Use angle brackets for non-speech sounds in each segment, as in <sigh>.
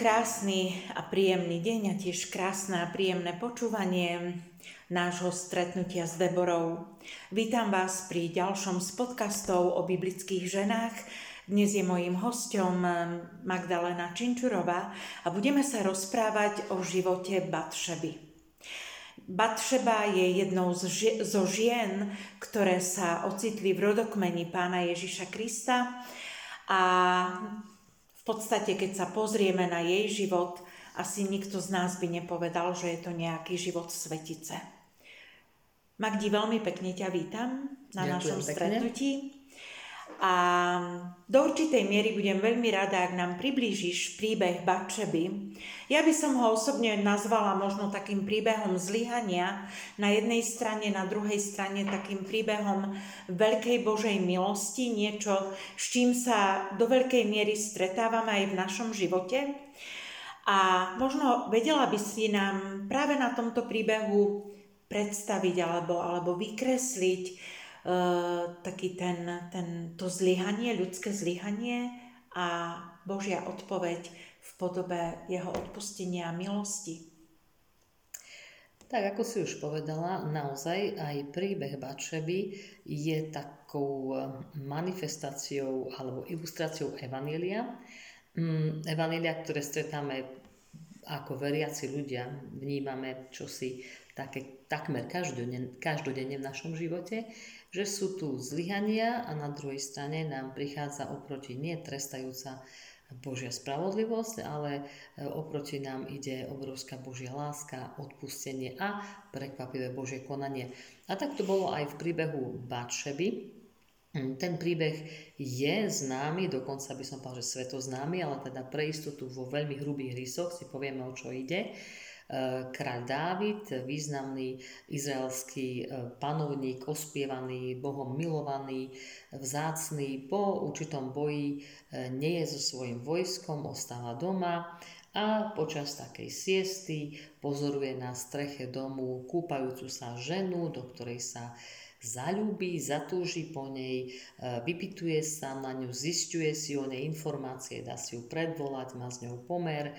krásny a príjemný deň a tiež krásne a príjemné počúvanie nášho stretnutia s Deborou. Vítam vás pri ďalšom z podcastov o biblických ženách. Dnes je mojím hostom Magdalena Činčurová a budeme sa rozprávať o živote Batšeby. Batšeba je jednou zo žien, ktoré sa ocitli v rodokmeni pána Ježiša Krista a podstate, keď sa pozrieme na jej život, asi nikto z nás by nepovedal, že je to nejaký život svetice. Magdi, veľmi pekne ťa vítam na Ďakujem našom pekne. stretnutí. A do určitej miery budem veľmi rada, ak nám priblížiš príbeh Batšeby. Ja by som ho osobne nazvala možno takým príbehom zlyhania, na jednej strane, na druhej strane takým príbehom veľkej Božej milosti, niečo, s čím sa do veľkej miery stretávame aj v našom živote. A možno vedela by si nám práve na tomto príbehu predstaviť alebo, alebo vykresliť, Eh, taký ten, ten, to zlyhanie, ľudské zlyhanie a Božia odpoveď v podobe jeho odpustenia a milosti. Tak ako si už povedala, naozaj aj príbeh Bačeby je takou eh, manifestáciou alebo ilustráciou Evanília. Mm, Evanília, ktoré stretáme ako veriaci ľudia, vnímame čosi také takmer každodenne, každodenne v našom živote že sú tu zlyhania a na druhej strane nám prichádza oproti nie trestajúca Božia spravodlivosť, ale e, oproti nám ide obrovská Božia láska, odpustenie a prekvapivé Božie konanie. A tak to bolo aj v príbehu Batšeby. Hm, ten príbeh je známy, dokonca by som povedal, že svetoznámy, ale teda pre istotu vo veľmi hrubých rysoch si povieme, o čo ide. Eh, kráľ Dávid, významný izraelský eh, panovník, ospievaný, Bohom milovaný, vzácný, po určitom boji eh, nie je so svojím vojskom, ostáva doma a počas takej siesty pozoruje na streche domu kúpajúcu sa ženu, do ktorej sa zalúbi, zatúži po nej, e, vypituje sa na ňu, zistuje si o nej informácie, dá si ju predvolať, má s ňou pomer. E,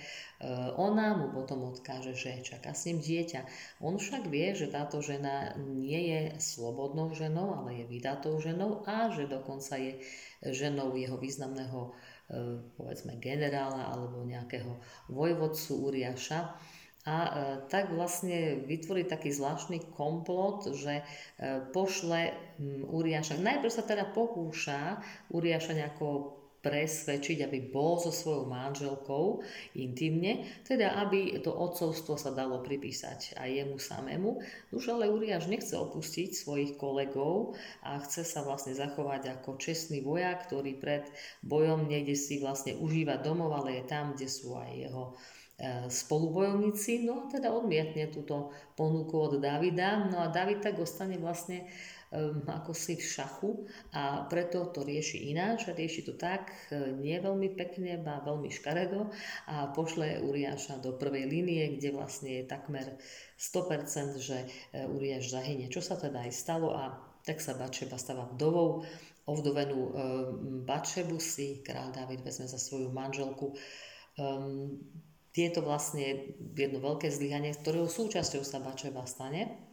ona mu potom odkáže, že čaká s ním dieťa. On však vie, že táto žena nie je slobodnou ženou, ale je vydatou ženou a že dokonca je ženou jeho významného e, povedzme generála alebo nejakého vojvodcu Uriaša a e, tak vlastne vytvorí taký zvláštny komplot, že e, pošle Uriáša, najprv sa teda pokúša Uriáša nejako presvedčiť, aby bol so svojou manželkou intimne, teda aby to odcovstvo sa dalo pripísať aj jemu samému. Už ale Uriáš nechce opustiť svojich kolegov a chce sa vlastne zachovať ako čestný vojak, ktorý pred bojom nejde si vlastne užívať domov, ale je tam, kde sú aj jeho E, spolubojovníci, no a teda odmietne túto ponuku od Davida, no a David tak ostane vlastne um, ako si v šachu a preto to rieši ináč a rieši to tak, e, nie veľmi pekne, má veľmi škaredo a pošle Uriáša do prvej línie, kde vlastne je takmer 100%, že Uriáš zahynie. Čo sa teda aj stalo a tak sa Bačeba stáva vdovou, ovdovenú um, Bačebu si král David vezme za svoju manželku um, tieto vlastne jedno veľké zlyhanie, ktorého súčasťou sa Bačeva stane.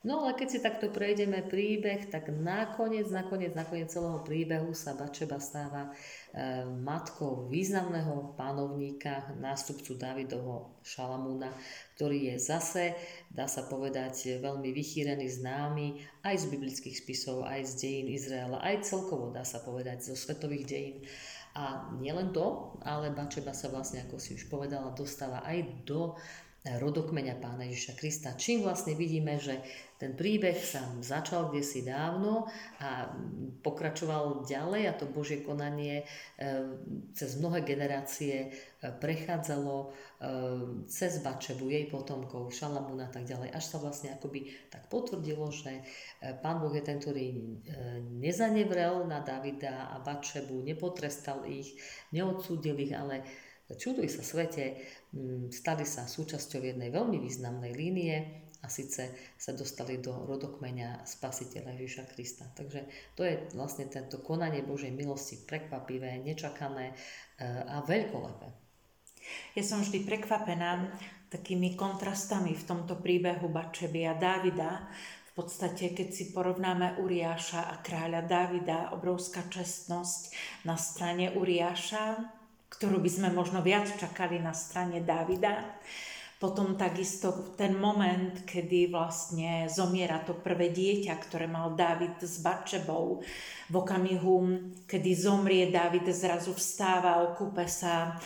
No ale keď si takto prejdeme príbeh, tak nakoniec, nakoniec, nakoniec celého príbehu sa Bačeba stáva e, matkou významného panovníka, nástupcu Davidovho Šalamúna, ktorý je zase, dá sa povedať, veľmi vychýrený, známy aj z biblických spisov, aj z dejín Izraela, aj celkovo, dá sa povedať, zo svetových dejín. A nielen to, ale Bačeba sa vlastne, ako si už povedala, dostáva aj do rodokmeňa pána Ježiša Krista. Čím vlastne vidíme, že ten príbeh sa začal kde si dávno a pokračoval ďalej a to Božie konanie e, cez mnohé generácie e, prechádzalo e, cez Bačebu, jej potomkov, Šalamúna a tak ďalej, až sa vlastne akoby tak potvrdilo, že Pán Boh je ten, ktorý nezanevrel na Davida a Bačebu, nepotrestal ich, neodsúdil ich, ale čuduj sa svete, mm, stali sa súčasťou jednej veľmi významnej línie a síce sa dostali do rodokmeňa spasiteľa Ježiša Krista. Takže to je vlastne tento konanie Božej milosti prekvapivé, nečakané e, a veľkolepé. Ja som vždy prekvapená takými kontrastami v tomto príbehu Bačeby a Dávida. V podstate, keď si porovnáme Uriáša a kráľa Dávida, obrovská čestnosť na strane Uriáša, ktorú by sme možno viac čakali na strane Dávida. Potom takisto ten moment, kedy vlastne zomiera to prvé dieťa, ktoré mal Dávid s Bačebou. V okamihu, kedy zomrie, Dávid zrazu vstáva, okúpe sa,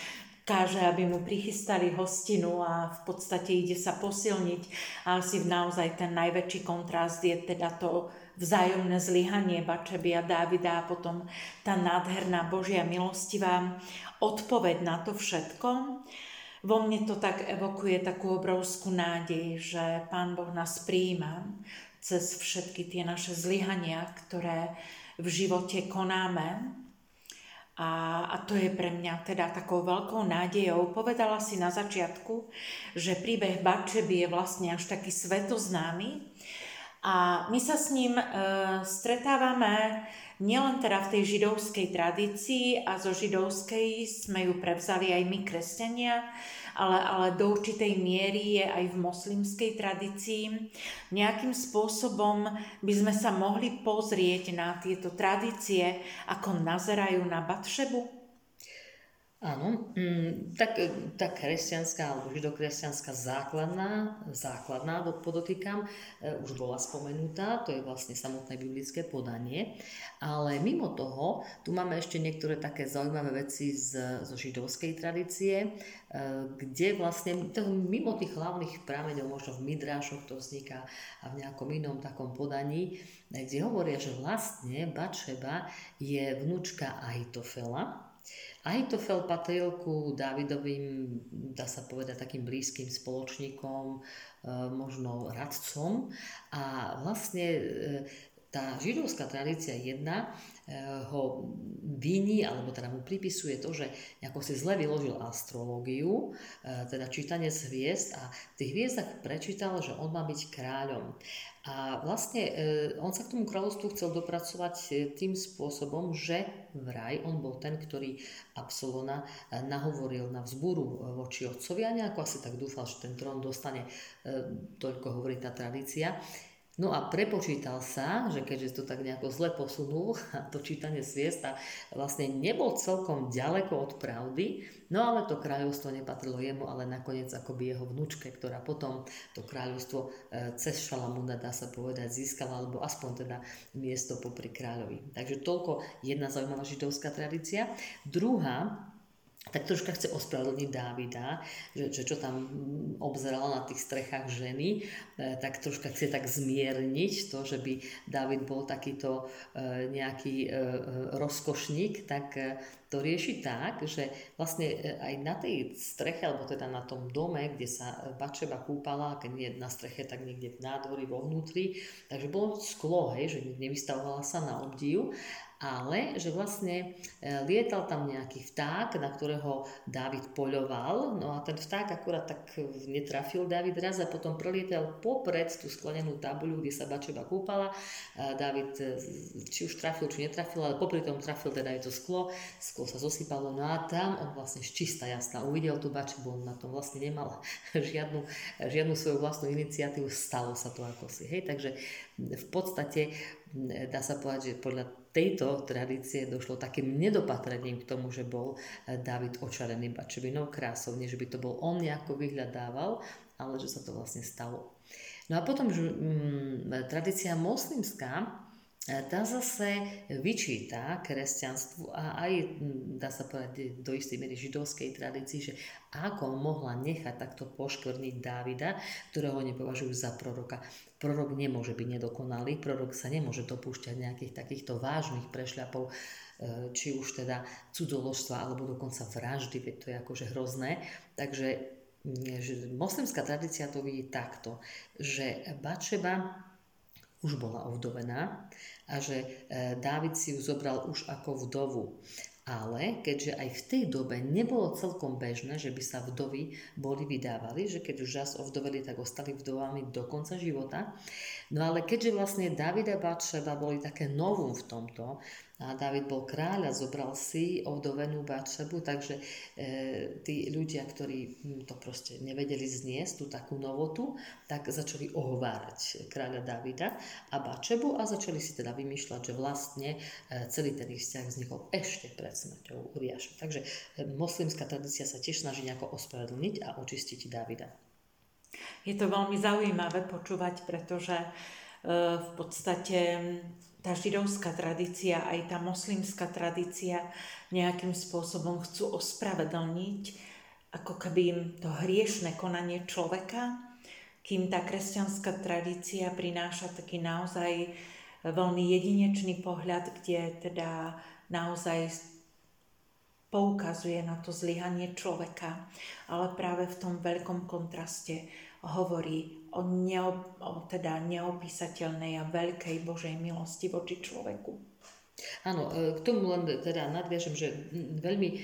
káže, aby mu prichystali hostinu a v podstate ide sa posilniť. A asi naozaj ten najväčší kontrast je teda to vzájomné zlyhanie Bačeby a Dávida a potom tá nádherná Božia milostivá odpoveď na to všetko vo mne to tak evokuje takú obrovskú nádej, že Pán Boh nás príjma cez všetky tie naše zlyhania, ktoré v živote konáme. A, a to je pre mňa teda takou veľkou nádejou. Povedala si na začiatku, že príbeh Bačeby je vlastne až taký svetoznámy. A my sa s ním e, stretávame nielen teda v tej židovskej tradícii a zo židovskej sme ju prevzali aj my kresťania, ale, ale do určitej miery je aj v moslimskej tradícii. Nejakým spôsobom by sme sa mohli pozrieť na tieto tradície, ako nazerajú na Batšebu. Áno, mm, tak tá kresťanská alebo židokresťanská základná, základná, podotýkam, e, už bola spomenutá, to je vlastne samotné biblické podanie, ale mimo toho, tu máme ešte niektoré také zaujímavé veci z, zo židovskej tradície, e, kde vlastne to, mimo tých hlavných prámeňov, možno v Midrášoch to vzniká a v nejakom inom takom podaní, kde hovoria, že vlastne Bačeba je vnúčka Aitofela, Ahitofel patril ku Dávidovým, dá sa povedať, takým blízkym spoločníkom, e, možno radcom. A vlastne e, tá židovská tradícia jedna e, ho viní, alebo teda mu pripisuje to, že ako si zle vyložil astrológiu, teda čítanie z hviezd a v tých hviezdach prečítal, že on má byť kráľom. A vlastne on sa k tomu kráľovstvu chcel dopracovať tým spôsobom, že vraj on bol ten, ktorý Absolona nahovoril na vzbúru voči otcovi a nejako asi tak dúfal, že ten trón dostane, toľko hovorí tá tradícia. No a prepočítal sa, že keďže to tak nejako zle posunul, <laughs> to čítanie sviest a vlastne nebol celkom ďaleko od pravdy, no ale to kráľovstvo nepatrilo jemu, ale nakoniec akoby jeho vnúčke, ktorá potom to kráľovstvo e, cez Šalamúna, dá sa povedať, získala, alebo aspoň teda miesto popri kráľovi. Takže toľko jedna zaujímavá židovská tradícia. Druhá, tak troška chce ospravedlniť Dávida, že, že čo tam obzerala na tých strechách ženy, e, tak troška chce tak zmierniť to, že by Dávid bol takýto e, nejaký e, rozkošník, tak to rieši tak, že vlastne aj na tej streche, alebo teda na tom dome, kde sa Bačeba kúpala, keď nie na streche, tak niekde v nádvorí, vo vnútri, takže bolo sklo, hej, že nevystavovala sa na obdiv ale že vlastne e, lietal tam nejaký vták, na ktorého Dávid poľoval, no a ten vták akurát tak netrafil Dávid raz a potom prelietal popred tú sklenenú tabuľu, kde sa Bačeba kúpala. Dávid e, či už trafil, či netrafil, ale popri tom trafil teda aj to sklo, sklo sa zosypalo, no a tam on vlastne čistá jasná uvidel tú Bačebu, on na tom vlastne nemal <laughs> žiadnu, žiadnu svoju vlastnú iniciatívu, stalo sa to ako si, hej, takže v podstate dá sa povedať, že podľa tejto tradície došlo takým nedopatrením k tomu, že bol eh, David očarený bačevinou krásou, nie že by to bol on nejako vyhľadával, ale že sa to vlastne stalo. No a potom že, mm, tradícia moslimská, tá zase vyčíta kresťanstvu a aj, mm, dá sa povedať, do istej miery židovskej tradícii, že ako mohla nechať takto poškvrniť Dávida, ktorého nepovažujú za proroka. Prorok nemôže byť nedokonalý, prorok sa nemôže dopúšťať nejakých takýchto vážnych prešľapov, e, či už teda cudzoložstva alebo dokonca vraždy, veď to je akože hrozné. Takže že moslimská tradícia to vidí takto, že Bačeba už bola ovdovená a že e, Dávid si ju zobral už ako vdovu. Ale keďže aj v tej dobe nebolo celkom bežné, že by sa vdovy boli vydávali, že keď už raz ovdoveli, tak ostali vdovami do konca života. No ale keďže vlastne David a Batšeba boli také novum v tomto, A David bol kráľ a zobral si ovdovenú Bačebu, takže e, tí ľudia, ktorí to proste nevedeli zniesť, tú takú novotu, tak začali ohovárať kráľa Davida a Bačebu a začali si teda vymýšľať, že vlastne e, celý ten ich vzťah vznikol ešte pred smrťou Uriáša. Takže e, moslimská tradícia sa tiež snaží nejako ospravedlniť a očistiť Davida. Je to veľmi zaujímavé počúvať, pretože v podstate tá židovská tradícia, aj tá moslimská tradícia nejakým spôsobom chcú ospravedlniť ako keby to hriešne konanie človeka, kým tá kresťanská tradícia prináša taký naozaj veľmi jedinečný pohľad, kde teda naozaj poukazuje na to zlyhanie človeka, ale práve v tom veľkom kontraste hovorí o, neop, o teda neopísateľnej a veľkej Božej milosti voči človeku. Áno, e, k tomu len teda nadviažem, že veľmi e,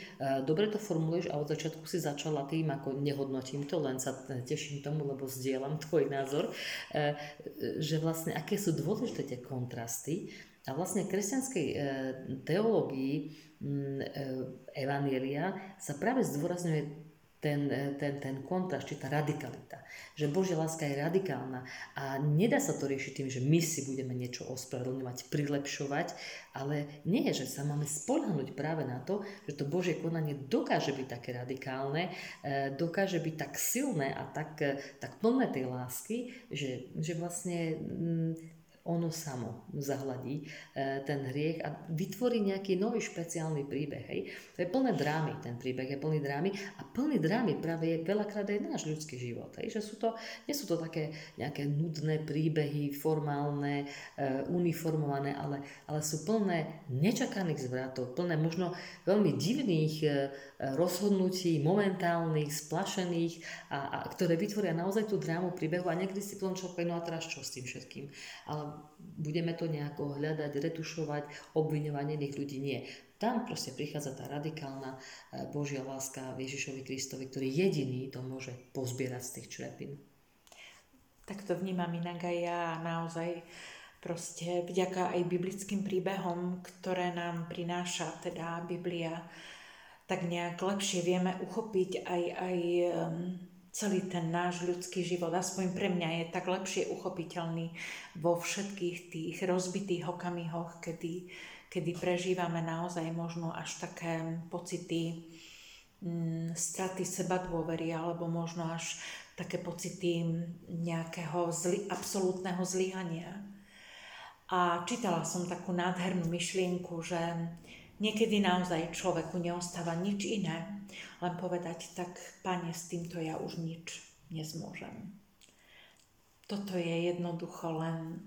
dobre to formuluješ a od začiatku si začala tým, ako nehodnotím to, len sa teším tomu, lebo zdieľam tvoj názor, e, že vlastne aké sú dôležité tie kontrasty a vlastne kresťanskej teológii Evanielia sa práve zdôrazňuje ten, ten, ten kontrast, či tá radikalita. Že Božia láska je radikálna a nedá sa to riešiť tým, že my si budeme niečo ospravedlňovať, prilepšovať, ale nie, že sa máme spolahnuť práve na to, že to Božie konanie dokáže byť také radikálne, e, dokáže byť tak silné a tak, e, tak plné tej lásky, že, že vlastne ono samo zahladí e, ten hriech a vytvorí nejaký nový špeciálny príbeh. Hej. To je plné drámy, ten príbeh je plný drámy a plný drámy práve je veľakrát aj náš ľudský život. Hej. Že sú to, nie sú to také nejaké nudné príbehy, formálne, e, uniformované, ale, ale sú plné nečakaných zvratov, plné možno veľmi divných e, rozhodnutí, momentálnych, splašených, a, a ktoré vytvoria naozaj tú drámu príbehu a niekedy si plnom človek, no a teraz čo s tým všetkým. Ale budeme to nejako hľadať, retušovať, obviňovať iných ľudí. Nie. Tam proste prichádza tá radikálna e, Božia láska Ježišovi Kristovi, ktorý jediný to môže pozbierať z tých črepín. Tak to vnímam inak aj ja naozaj proste vďaka aj biblickým príbehom, ktoré nám prináša teda Biblia, tak nejak lepšie vieme uchopiť aj, aj celý ten náš ľudský život, aspoň pre mňa je tak lepšie uchopiteľný vo všetkých tých rozbitých okamihoch, kedy, kedy prežívame naozaj možno až také pocity mm, straty seba dôvery alebo možno až také pocity nejakého zli, absolútneho zlyhania. A čítala som takú nádhernú myšlienku, že Niekedy naozaj človeku neostáva nič iné, len povedať, tak pane, s týmto ja už nič nezmôžem. Toto je jednoducho len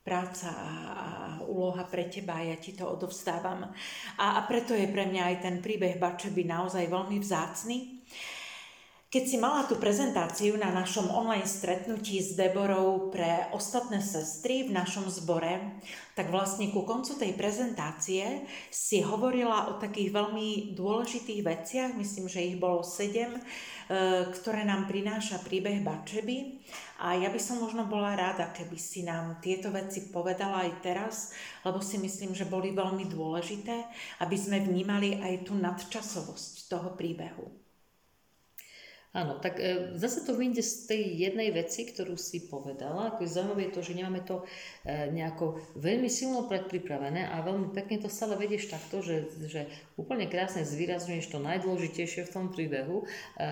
práca a, a úloha pre teba ja ti to odovzdávam. A, a preto je pre mňa aj ten príbeh Bačeby naozaj veľmi vzácný. Keď si mala tú prezentáciu na našom online stretnutí s Deborou pre ostatné sestry v našom zbore, tak vlastne ku koncu tej prezentácie si hovorila o takých veľmi dôležitých veciach, myslím, že ich bolo sedem, e, ktoré nám prináša príbeh Bačeby. A ja by som možno bola rada, keby si nám tieto veci povedala aj teraz, lebo si myslím, že boli veľmi dôležité, aby sme vnímali aj tú nadčasovosť toho príbehu. Áno, tak e, zase to vyjde z tej jednej veci, ktorú si povedala. Ako je zaujímavé to, že nemáme to e, nejako veľmi silno predpripravené a veľmi pekne to stále vedieš takto, že, že úplne krásne zvýrazňuješ to najdôležitejšie v tom príbehu. E,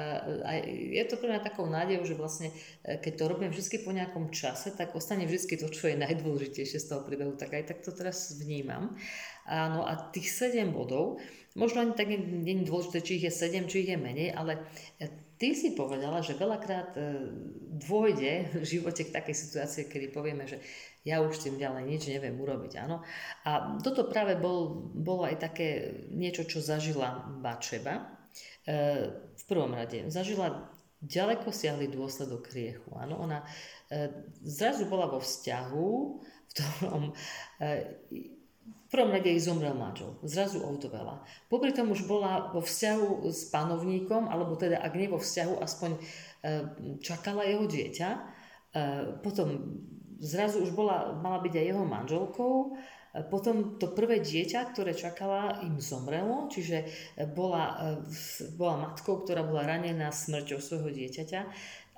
a je to pre mňa takou nádejou, že vlastne keď to robím vždy po nejakom čase, tak ostane vždy to, čo je najdôležitejšie z toho príbehu. Tak aj tak to teraz vnímam. Áno, a tých 7 bodov, možno ani tak nie je dôležité, či ich je 7, či ich je menej, ale Ty si povedala, že veľakrát e, dôjde v živote k takej situácii, kedy povieme, že ja už tým ďalej nič neviem urobiť, áno. A toto práve bol, bolo aj také niečo, čo zažila Bačeba. E, v prvom rade zažila ďaleko siahly dôsledok hriechu. Áno, ona e, zrazu bola vo vzťahu, v ktorom prvom rade jej zomrel manžel, zrazu ovdovela. Popri tom už bola vo vzťahu s panovníkom, alebo teda ak nie vo vzťahu, aspoň e, čakala jeho dieťa. E, potom zrazu už bola, mala byť aj jeho manželkou Potom to prvé dieťa, ktoré čakala, im zomrelo, čiže bola, bola matkou, ktorá bola ranená smrťou svojho dieťaťa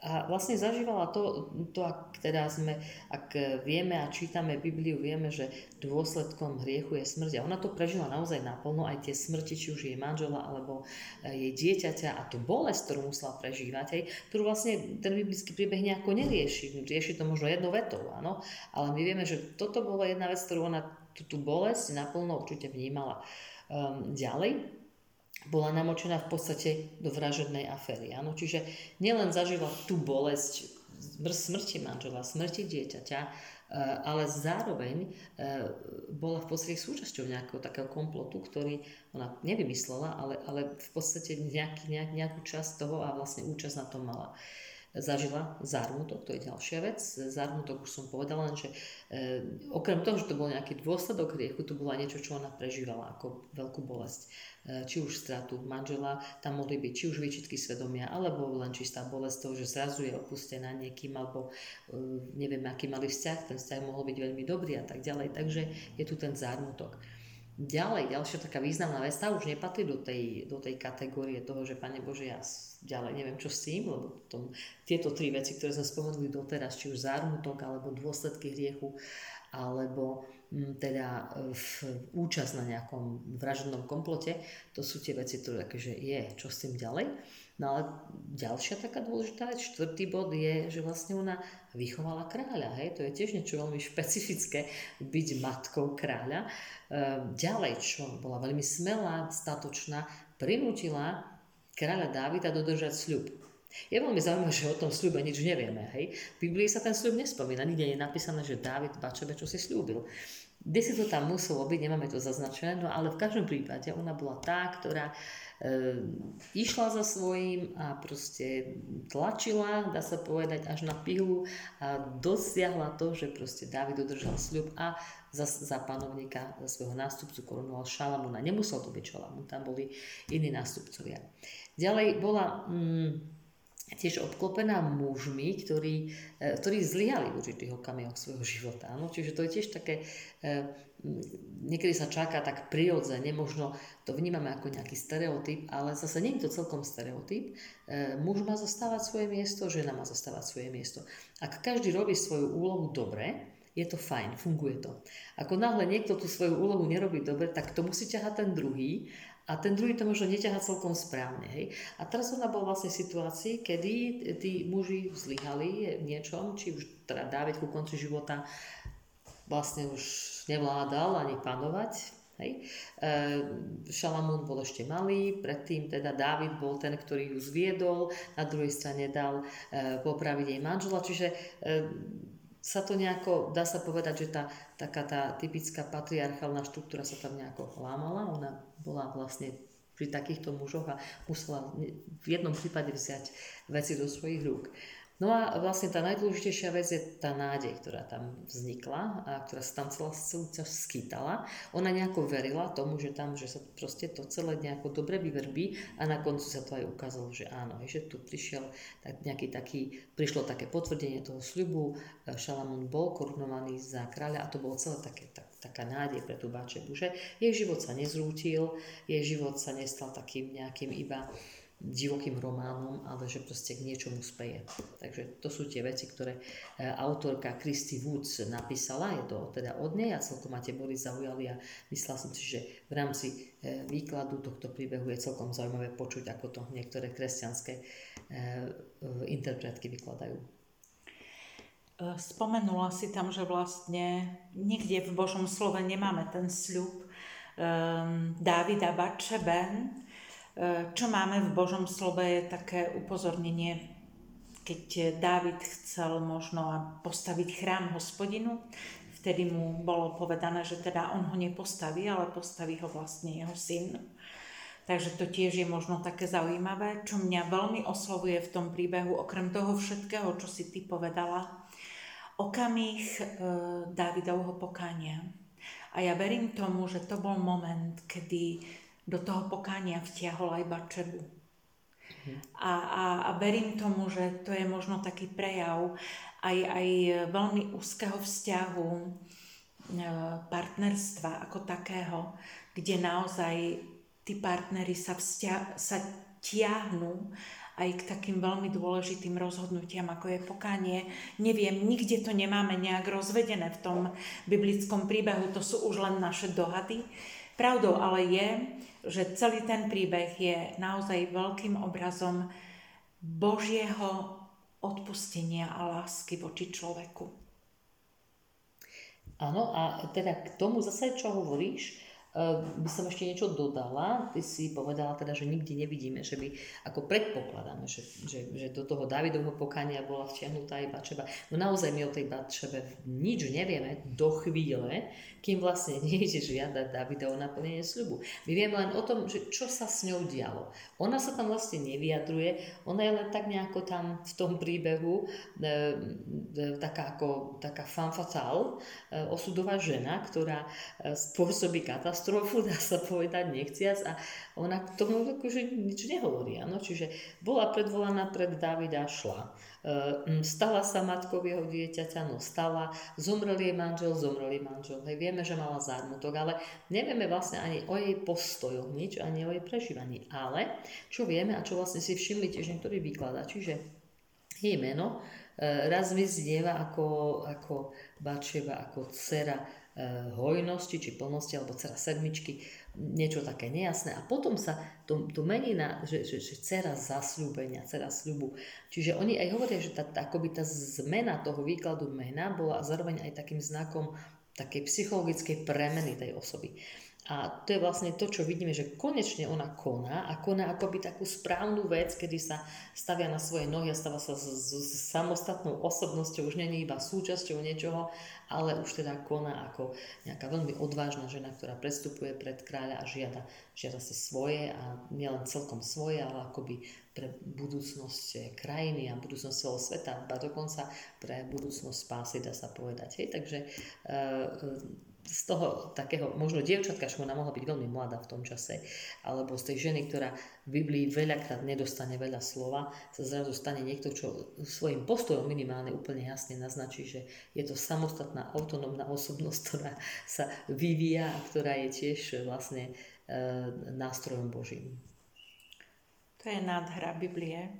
a vlastne zažívala to, to ak teda sme, ak vieme a čítame Bibliu, vieme, že dôsledkom hriechu je smrť. A ona to prežila naozaj naplno, aj tie smrti, či už jej manžela alebo e, jej dieťaťa a tú bolesť, ktorú musela prežívať, aj, ktorú vlastne ten biblický príbeh nejako nerieši. Rieši to možno jednou vetou, áno, ale my vieme, že toto bola jedna vec, ktorú ona tú, tú bolesť naplno určite vnímala. Um, ďalej, bola namočená v podstate do vražednej aféry. Áno? Čiže nielen zažila tú bolesť smrti manžela, smrti dieťaťa, e, ale zároveň e, bola v podstate súčasťou nejakého takého komplotu, ktorý ona nevymyslela, ale, ale v podstate nejaký, nejak, nejakú časť toho a vlastne účasť na tom mala zažila zármutok, to je ďalšia vec. Zármutok už som povedala, že e, okrem toho, že to bol nejaký dôsledok hriechu, to bola niečo, čo ona prežívala ako veľkú bolesť. E, či už stratu manžela, tam mohli byť či už výčitky svedomia, alebo len čistá bolesť toho, že zrazu je opustená niekým, alebo e, neviem, aký mali vzťah, ten vzťah mohol byť veľmi dobrý a tak ďalej. Takže je tu ten zármutok. Ďalej, ďalšia taká významná vec, tá už nepatrí do tej, do tej kategórie toho, že Pane Bože, ja ďalej neviem čo s tým, lebo tom, tieto tri veci, ktoré sme spomenuli doteraz, či už zármutok, alebo dôsledky hriechu, alebo m, mm, teda e, v, účasť na nejakom vražednom komplote, to sú tie veci, ktoré akože je, čo s tým ďalej. No ale ďalšia taká dôležitá vec, štvrtý bod je, že vlastne ona vychovala kráľa. Hej? To je tiež niečo veľmi špecifické, byť matkou kráľa. E, ďalej, čo bola veľmi smelá, statočná, prinútila kráľa Dávida dodržať sľub. Je veľmi zaujímavé, že o tom sľube nič nevieme. Hej? V Biblii sa ten sľub nespomína, nikde je napísané, že Dávid Bačebe čo si slúbil. Kde si to tam muselo byť, nemáme to zaznačené, no ale v každom prípade ona bola tá, ktorá uh, Ehm, išla za svojím a proste tlačila, dá sa povedať, až na pihu a dosiahla to, že proste Dávid dodržal sľub a za, za panovníka, za svojho nástupcu korunoval Šalamúna. Nemusel to byť Šalamún, tam boli iní nástupcovia. Ďalej bola... Mm, tiež obklopená mužmi, ktorí, e, ktorí zlyhali v určitých okamihoch svojho života. No, čiže to je tiež také, e, niekedy sa čaká tak prirodzene, možno to vnímame ako nejaký stereotyp, ale zase nie je to celkom stereotyp. E, muž má zastávať svoje miesto, žena má zastávať svoje miesto. Ak každý robí svoju úlohu dobre, je to fajn, funguje to. Ako náhle niekto tú svoju úlohu nerobí dobre, tak to musí ťahať ten druhý a ten druhý to možno neťahá celkom správne. Hej. A teraz ona bola vlastne v situácii, kedy tí muži zlyhali v niečom, či už teda Dávid ku konci života vlastne už nevládal ani panovať. Hej. E, Šalamún bol ešte malý, predtým teda Dávid bol ten, ktorý ju zviedol, na druhej strane dal e, popraviť jej manžela, čiže e, sa to nejako, dá sa povedať, že tá taká tá typická patriarchálna štruktúra sa tam nejako lámala. Ona bola vlastne pri takýchto mužoch a musela v jednom prípade vziať veci do svojich rúk. No a vlastne tá najdôležitejšia vec je tá nádej, ktorá tam vznikla a ktorá sa tam celá skýtala. Ona nejako verila tomu, že tam, že sa proste to celé nejako dobre vyverbí a na koncu sa to aj ukázalo, že áno, že tu prišiel tak nejaký taký, prišlo také potvrdenie toho sľubu, Šalamún bol korunovaný za kráľa a to bolo celé také, tak, taká nádej pre tú Bačebu, že jej život sa nezrútil, jej život sa nestal takým nejakým iba divokým románom, ale že proste k niečomu speje. Takže to sú tie veci, ktoré e, autorka Christy Woods napísala, je to teda od nej a celkom ma tie boli zaujali a myslela som si, že v rámci e, výkladu tohto príbehu je celkom zaujímavé počuť, ako to niektoré kresťanské e, interpretky vykladajú. Spomenula si tam, že vlastne nikde v Božom slove nemáme ten sľub um, Dávida Bačeben, čo máme v Božom slove je také upozornenie, keď Dávid chcel možno postaviť chrám hospodinu, vtedy mu bolo povedané, že teda on ho nepostaví, ale postaví ho vlastne jeho syn. Takže to tiež je možno také zaujímavé, čo mňa veľmi oslovuje v tom príbehu, okrem toho všetkého, čo si ty povedala, okamih e, Dávidovho pokánia. A ja verím tomu, že to bol moment, kedy do toho pokánia vtiahol aj Bačebu. Mhm. A, a, a verím tomu, že to je možno taký prejav aj, aj veľmi úzkeho vzťahu partnerstva ako takého, kde naozaj tí partnery sa, vzťa- sa tiahnu aj k takým veľmi dôležitým rozhodnutiam, ako je pokanie. Neviem, nikde to nemáme nejak rozvedené v tom biblickom príbehu, to sú už len naše dohady. Pravdou ale je, že celý ten príbeh je naozaj veľkým obrazom Božieho odpustenia a lásky voči človeku. Áno, a teda k tomu zase, čo hovoríš, by som ešte niečo dodala. Ty si povedala teda, že nikdy nevidíme, že by, ako predpokladáme, že, že, že do toho Davidovho pokania bola vtiahnutá aj Bačeba. No naozaj my o tej Bačebe nič nevieme do chvíle, kým vlastne <laughs> nejde žiadať Davida o naplnenie sľubu. My vieme len o tom, že čo sa s ňou dialo. Ona sa tam vlastne nevyjadruje, ona je len tak nejako tam v tom príbehu e, e, taká ako taká fan fatale, e, osudová žena, ktorá e, spôsobí katastrofu katastrofu, <laughs> dá sa povedať, nechciac a ona k tomu akože nič nehovorí. Ano? Čiže bola predvolaná pred Davida, šla. E, stala sa matkou jeho dieťaťa, no stala, zomrel jej manžel, zomrel jej manžel. Hej, vieme, že mala zármutok, ale nevieme vlastne ani o jej postojoch nič, ani o jej prežívaní. Ale čo vieme a čo vlastne si všimli tiež niektorí vykladači, že jej meno e, raz vyznieva ako, ako Bačeva, ako dcera hojnosti či plnosti alebo dcera sedmičky, niečo také nejasné. A potom sa to, to mení na, že, že, že dcera zasľúbenia, dcera sľubu. Čiže oni aj hovoria, že tá, tá, akoby tá zmena toho výkladu mena bola zároveň aj takým znakom takej psychologickej premeny tej osoby. A to je vlastne to, čo vidíme, že konečne ona koná a koná akoby takú správnu vec, kedy sa stavia na svoje nohy a stáva sa s, s, samostatnou osobnosťou, už není iba súčasťou niečoho, ale už teda koná ako nejaká veľmi odvážna žena, ktorá prestupuje pred kráľa a žiada, žiada si svoje a nielen celkom svoje, ale akoby pre budúcnosť krajiny a budúcnosť celého sveta, a dokonca pre budúcnosť spásy, dá sa povedať. Hej? Takže e, z toho takého, možno dievčatka, čo ona mohla byť veľmi mladá v tom čase, alebo z tej ženy, ktorá v Biblii veľakrát nedostane veľa slova, sa zrazu stane niekto, čo svojim postojom minimálne úplne jasne naznačí, že je to samostatná autonómna osobnosť, ktorá sa vyvíja a ktorá je tiež vlastne e, nástrojom Božím. To je nádhra Biblie,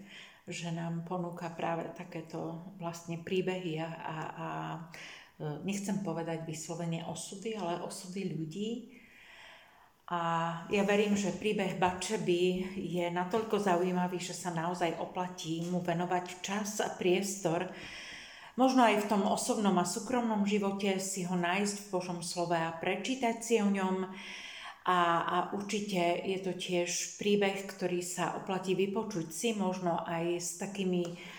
že nám ponúka práve takéto vlastne príbehy a, a, nechcem povedať vyslovene osudy, ale osudy ľudí. A ja verím, že príbeh Bačeby je natoľko zaujímavý, že sa naozaj oplatí mu venovať čas a priestor, možno aj v tom osobnom a súkromnom živote si ho nájsť v Božom slove a prečítať si o ňom. A, a určite je to tiež príbeh, ktorý sa oplatí vypočuť si, možno aj s takými Eh,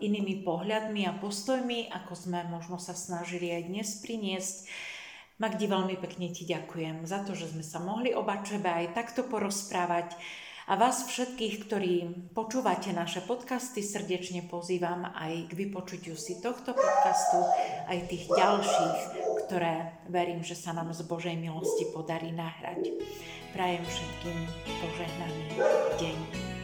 inými pohľadmi a postojmi, ako sme možno sa snažili aj dnes priniesť. Magdi, veľmi pekne ti ďakujem za to, že sme sa mohli o Bačebe aj takto porozprávať. A vás všetkých, ktorí počúvate naše podcasty, srdečne pozývam aj k vypočutiu si tohto podcastu, aj tých ďalších, ktoré verím, že sa nám z Božej milosti podarí nahrať. Prajem všetkým požehnaný deň.